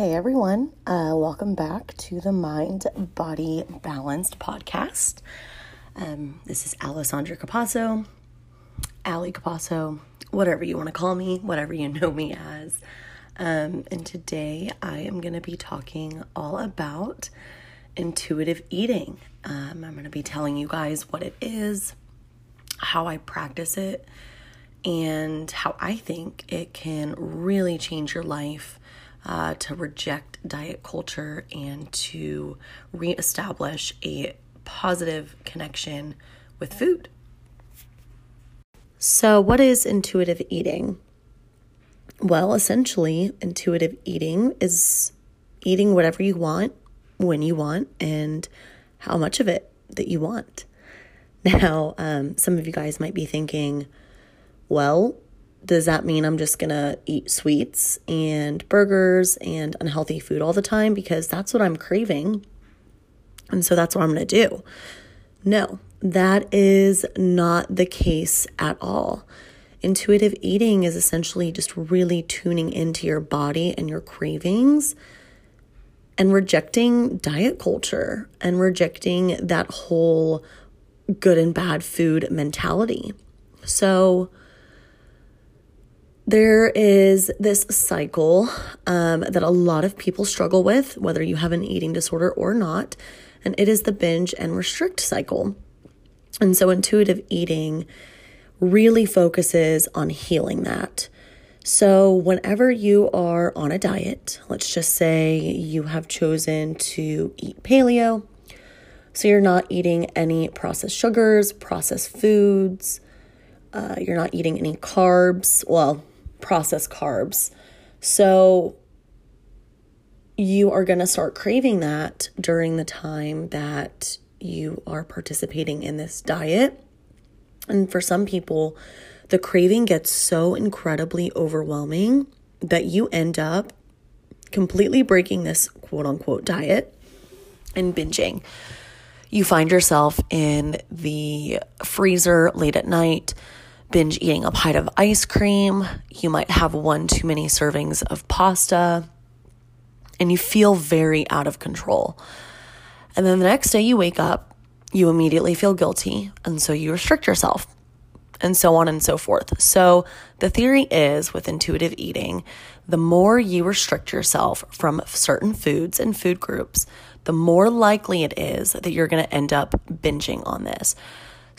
Hey everyone, uh, welcome back to the Mind Body Balanced podcast. Um, this is Alessandra Capasso, Ali Capasso, whatever you want to call me, whatever you know me as. Um, and today I am going to be talking all about intuitive eating. Um, I'm going to be telling you guys what it is, how I practice it, and how I think it can really change your life uh, to reject diet culture and to reestablish a positive connection with food. So, what is intuitive eating? Well, essentially, intuitive eating is eating whatever you want, when you want, and how much of it that you want. Now, um, some of you guys might be thinking, well, does that mean I'm just gonna eat sweets and burgers and unhealthy food all the time? Because that's what I'm craving. And so that's what I'm gonna do. No, that is not the case at all. Intuitive eating is essentially just really tuning into your body and your cravings and rejecting diet culture and rejecting that whole good and bad food mentality. So, there is this cycle um, that a lot of people struggle with, whether you have an eating disorder or not, and it is the binge and restrict cycle. And so, intuitive eating really focuses on healing that. So, whenever you are on a diet, let's just say you have chosen to eat paleo, so you're not eating any processed sugars, processed foods, uh, you're not eating any carbs. Well, processed carbs. So you are going to start craving that during the time that you are participating in this diet. And for some people, the craving gets so incredibly overwhelming that you end up completely breaking this quote unquote diet and binging. You find yourself in the freezer late at night binge eating a pint of ice cream. You might have one too many servings of pasta, and you feel very out of control. And then the next day you wake up, you immediately feel guilty, and so you restrict yourself, and so on and so forth. So, the theory is with intuitive eating, the more you restrict yourself from certain foods and food groups, the more likely it is that you're going to end up binging on this.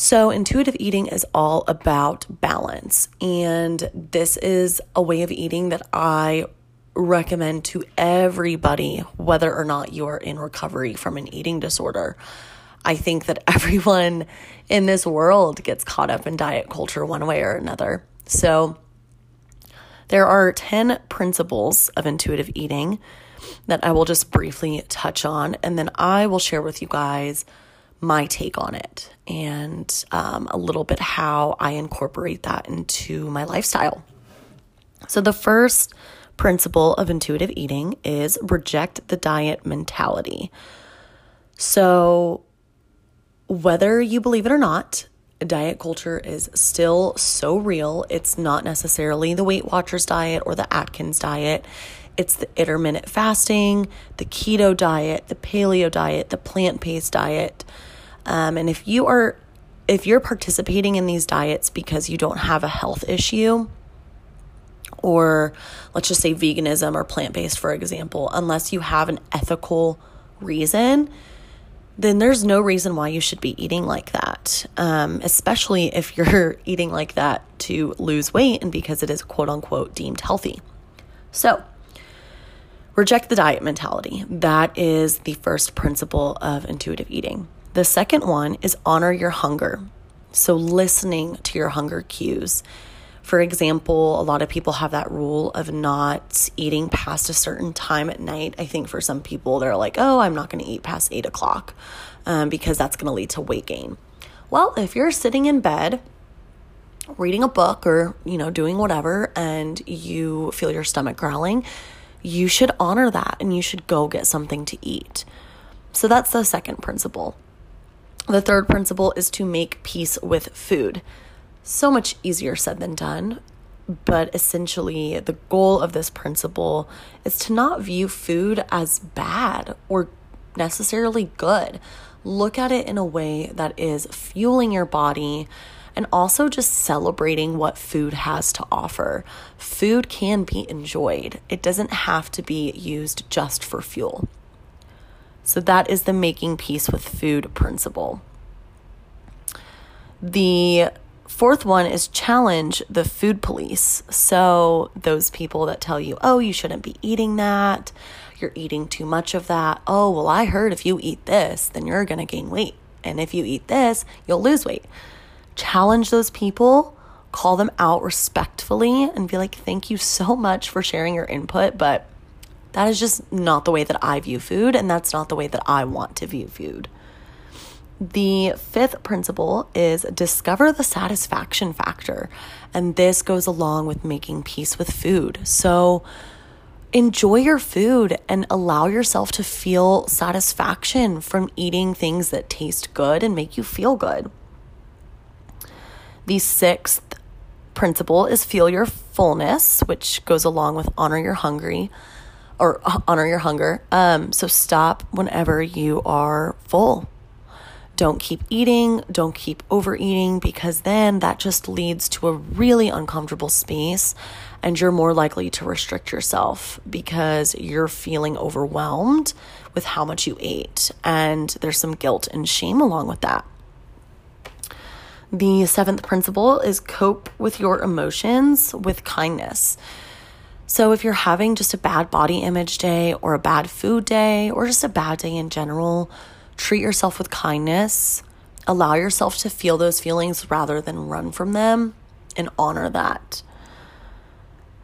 So, intuitive eating is all about balance. And this is a way of eating that I recommend to everybody, whether or not you are in recovery from an eating disorder. I think that everyone in this world gets caught up in diet culture one way or another. So, there are 10 principles of intuitive eating that I will just briefly touch on, and then I will share with you guys my take on it and um, a little bit how I incorporate that into my lifestyle. So, the first principle of intuitive eating is reject the diet mentality. So, whether you believe it or not, diet culture is still so real. It's not necessarily the Weight Watchers diet or the Atkins diet. It's the intermittent fasting, the keto diet, the paleo diet, the plant based diet. Um, and if you are if you're participating in these diets because you don't have a health issue, or let's just say veganism or plant based, for example, unless you have an ethical reason, then there's no reason why you should be eating like that. Um, especially if you're eating like that to lose weight and because it is quote unquote deemed healthy. So, reject the diet mentality. That is the first principle of intuitive eating. The second one is honor your hunger. So, listening to your hunger cues. For example, a lot of people have that rule of not eating past a certain time at night. I think for some people, they're like, oh, I'm not going to eat past eight o'clock um, because that's going to lead to weight gain. Well, if you're sitting in bed reading a book or, you know, doing whatever and you feel your stomach growling, you should honor that and you should go get something to eat. So that's the second principle. The third principle is to make peace with food. So much easier said than done. but essentially, the goal of this principle is to not view food as bad or necessarily good. Look at it in a way that is fueling your body and also just celebrating what food has to offer. Food can be enjoyed, it doesn't have to be used just for fuel. So, that is the making peace with food principle. The fourth one is challenge the food police. So, those people that tell you, oh, you shouldn't be eating that, you're eating too much of that. Oh, well, I heard if you eat this, then you're going to gain weight. And if you eat this, you'll lose weight. Challenge those people, call them out respectfully, and be like, thank you so much for sharing your input, but that is just not the way that I view food, and that's not the way that I want to view food. The fifth principle is discover the satisfaction factor. And this goes along with making peace with food. So enjoy your food and allow yourself to feel satisfaction from eating things that taste good and make you feel good. The sixth principle is feel your fullness, which goes along with honor your hungry or honor your hunger. Um, so stop whenever you are full don't keep eating, don't keep overeating, because then that just leads to a really uncomfortable space and you're more likely to restrict yourself because you're feeling overwhelmed with how much you ate. And there's some guilt and shame along with that. The seventh principle is cope with your emotions with kindness. So, if you're having just a bad body image day, or a bad food day, or just a bad day in general, treat yourself with kindness, allow yourself to feel those feelings rather than run from them, and honor that.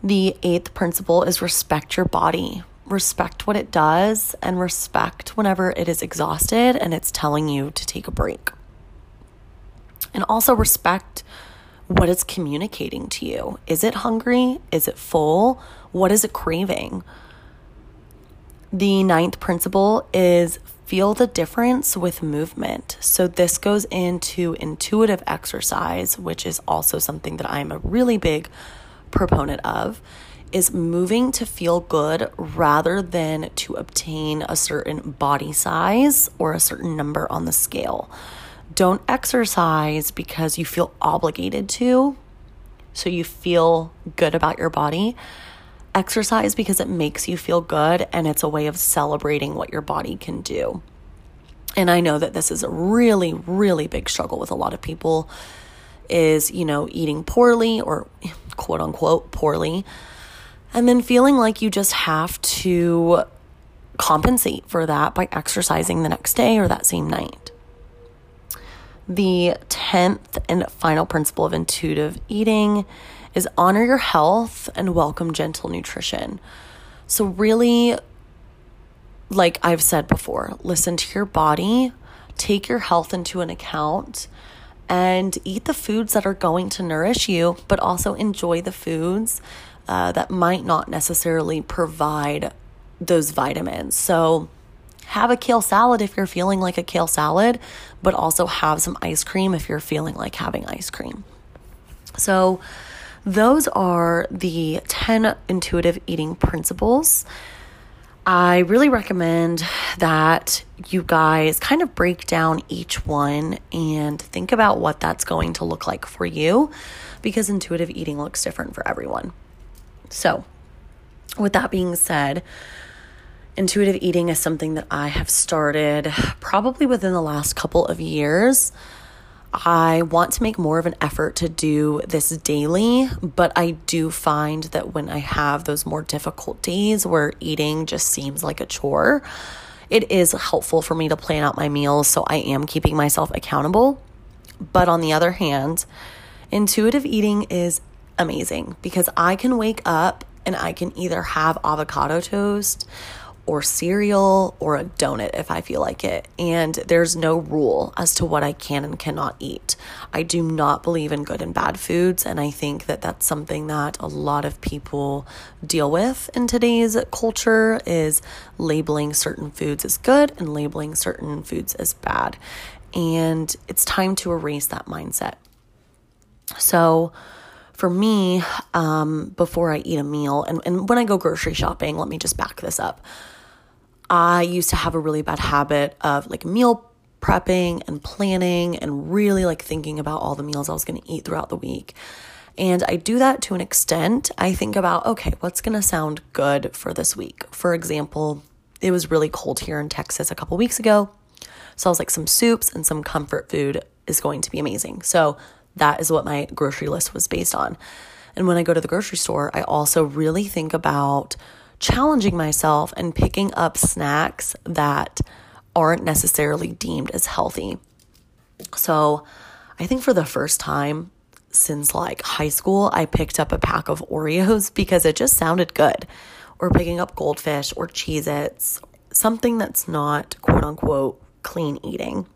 The eighth principle is respect your body. Respect what it does and respect whenever it is exhausted and it's telling you to take a break. And also respect what it's communicating to you. Is it hungry? Is it full? What is it craving? The ninth principle is feel the difference with movement. So, this goes into intuitive exercise, which is also something that I'm a really big proponent of. Is moving to feel good rather than to obtain a certain body size or a certain number on the scale. Don't exercise because you feel obligated to, so you feel good about your body exercise because it makes you feel good and it's a way of celebrating what your body can do. And I know that this is a really, really big struggle with a lot of people is, you know, eating poorly or quote unquote poorly, and then feeling like you just have to compensate for that by exercising the next day or that same night. The 10th and final principle of intuitive eating is honor your health and welcome gentle nutrition. So, really, like I've said before, listen to your body, take your health into an account, and eat the foods that are going to nourish you, but also enjoy the foods uh, that might not necessarily provide those vitamins. So, have a kale salad if you're feeling like a kale salad, but also have some ice cream if you're feeling like having ice cream. So, those are the 10 intuitive eating principles. I really recommend that you guys kind of break down each one and think about what that's going to look like for you because intuitive eating looks different for everyone. So, with that being said, intuitive eating is something that I have started probably within the last couple of years. I want to make more of an effort to do this daily, but I do find that when I have those more difficult days where eating just seems like a chore, it is helpful for me to plan out my meals so I am keeping myself accountable. But on the other hand, intuitive eating is amazing because I can wake up and I can either have avocado toast or cereal or a donut if I feel like it. And there's no rule as to what I can and cannot eat. I do not believe in good and bad foods. And I think that that's something that a lot of people deal with in today's culture is labeling certain foods as good and labeling certain foods as bad. And it's time to erase that mindset. So, for me, um, before I eat a meal, and, and when I go grocery shopping, let me just back this up. I used to have a really bad habit of like meal prepping and planning and really like thinking about all the meals I was going to eat throughout the week. And I do that to an extent. I think about, okay, what's going to sound good for this week? For example, it was really cold here in Texas a couple weeks ago. So I was like, some soups and some comfort food is going to be amazing. So that is what my grocery list was based on. And when I go to the grocery store, I also really think about challenging myself and picking up snacks that aren't necessarily deemed as healthy. So I think for the first time since like high school, I picked up a pack of Oreos because it just sounded good. Or picking up goldfish or Cheez Its, something that's not quote unquote clean eating.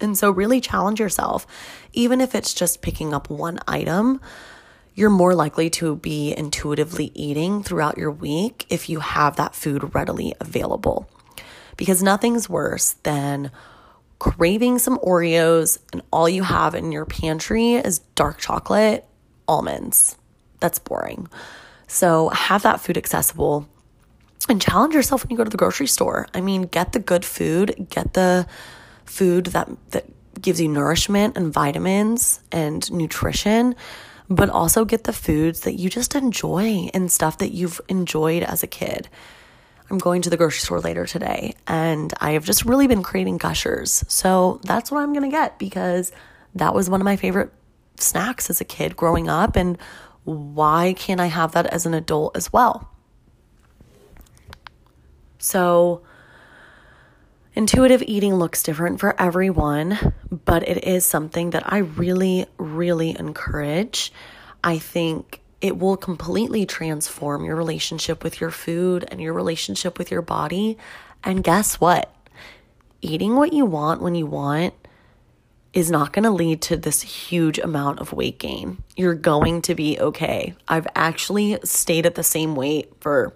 And so, really challenge yourself. Even if it's just picking up one item, you're more likely to be intuitively eating throughout your week if you have that food readily available. Because nothing's worse than craving some Oreos and all you have in your pantry is dark chocolate almonds. That's boring. So, have that food accessible and challenge yourself when you go to the grocery store. I mean, get the good food, get the food that that gives you nourishment and vitamins and nutrition, but also get the foods that you just enjoy and stuff that you've enjoyed as a kid. I'm going to the grocery store later today and I have just really been craving gushers. So that's what I'm going to get because that was one of my favorite snacks as a kid growing up and why can't I have that as an adult as well? So Intuitive eating looks different for everyone, but it is something that I really, really encourage. I think it will completely transform your relationship with your food and your relationship with your body. And guess what? Eating what you want when you want is not going to lead to this huge amount of weight gain. You're going to be okay. I've actually stayed at the same weight for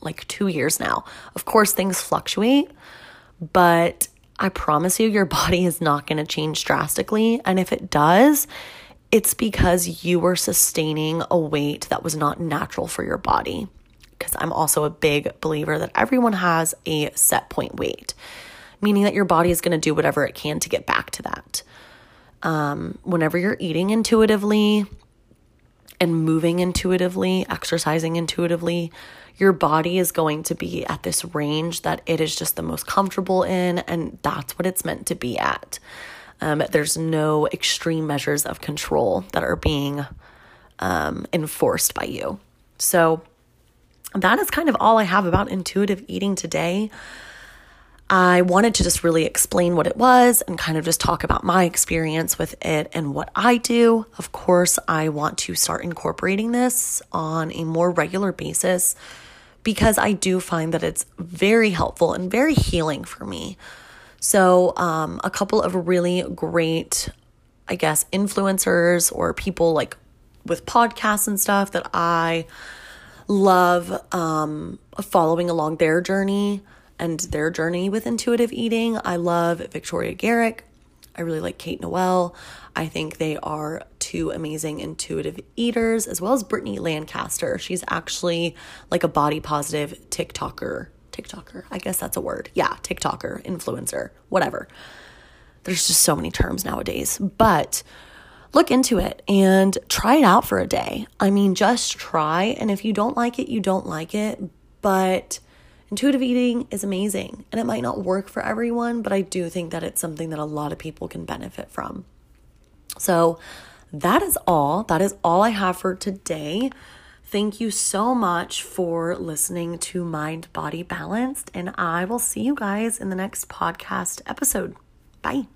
like two years now. Of course, things fluctuate but I promise you, your body is not going to change drastically. And if it does, it's because you were sustaining a weight that was not natural for your body. Because I'm also a big believer that everyone has a set point weight, meaning that your body is going to do whatever it can to get back to that. Um, whenever you're eating intuitively and moving intuitively, exercising intuitively, your body is going to be at this range that it is just the most comfortable in, and that's what it's meant to be at. Um, there's no extreme measures of control that are being um, enforced by you. So, that is kind of all I have about intuitive eating today. I wanted to just really explain what it was and kind of just talk about my experience with it and what I do. Of course, I want to start incorporating this on a more regular basis because I do find that it's very helpful and very healing for me. So, um, a couple of really great, I guess, influencers or people like with podcasts and stuff that I love um, following along their journey and their journey with intuitive eating. I love Victoria Garrick. I really like Kate Noel. I think they are two amazing intuitive eaters, as well as Brittany Lancaster. She's actually like a body positive TikToker. TikToker, I guess that's a word. Yeah, TikToker, influencer, whatever. There's just so many terms nowadays. But look into it and try it out for a day. I mean, just try. And if you don't like it, you don't like it. But intuitive eating is amazing and it might not work for everyone, but I do think that it's something that a lot of people can benefit from. So, that is all. That is all I have for today. Thank you so much for listening to Mind Body Balanced, and I will see you guys in the next podcast episode. Bye.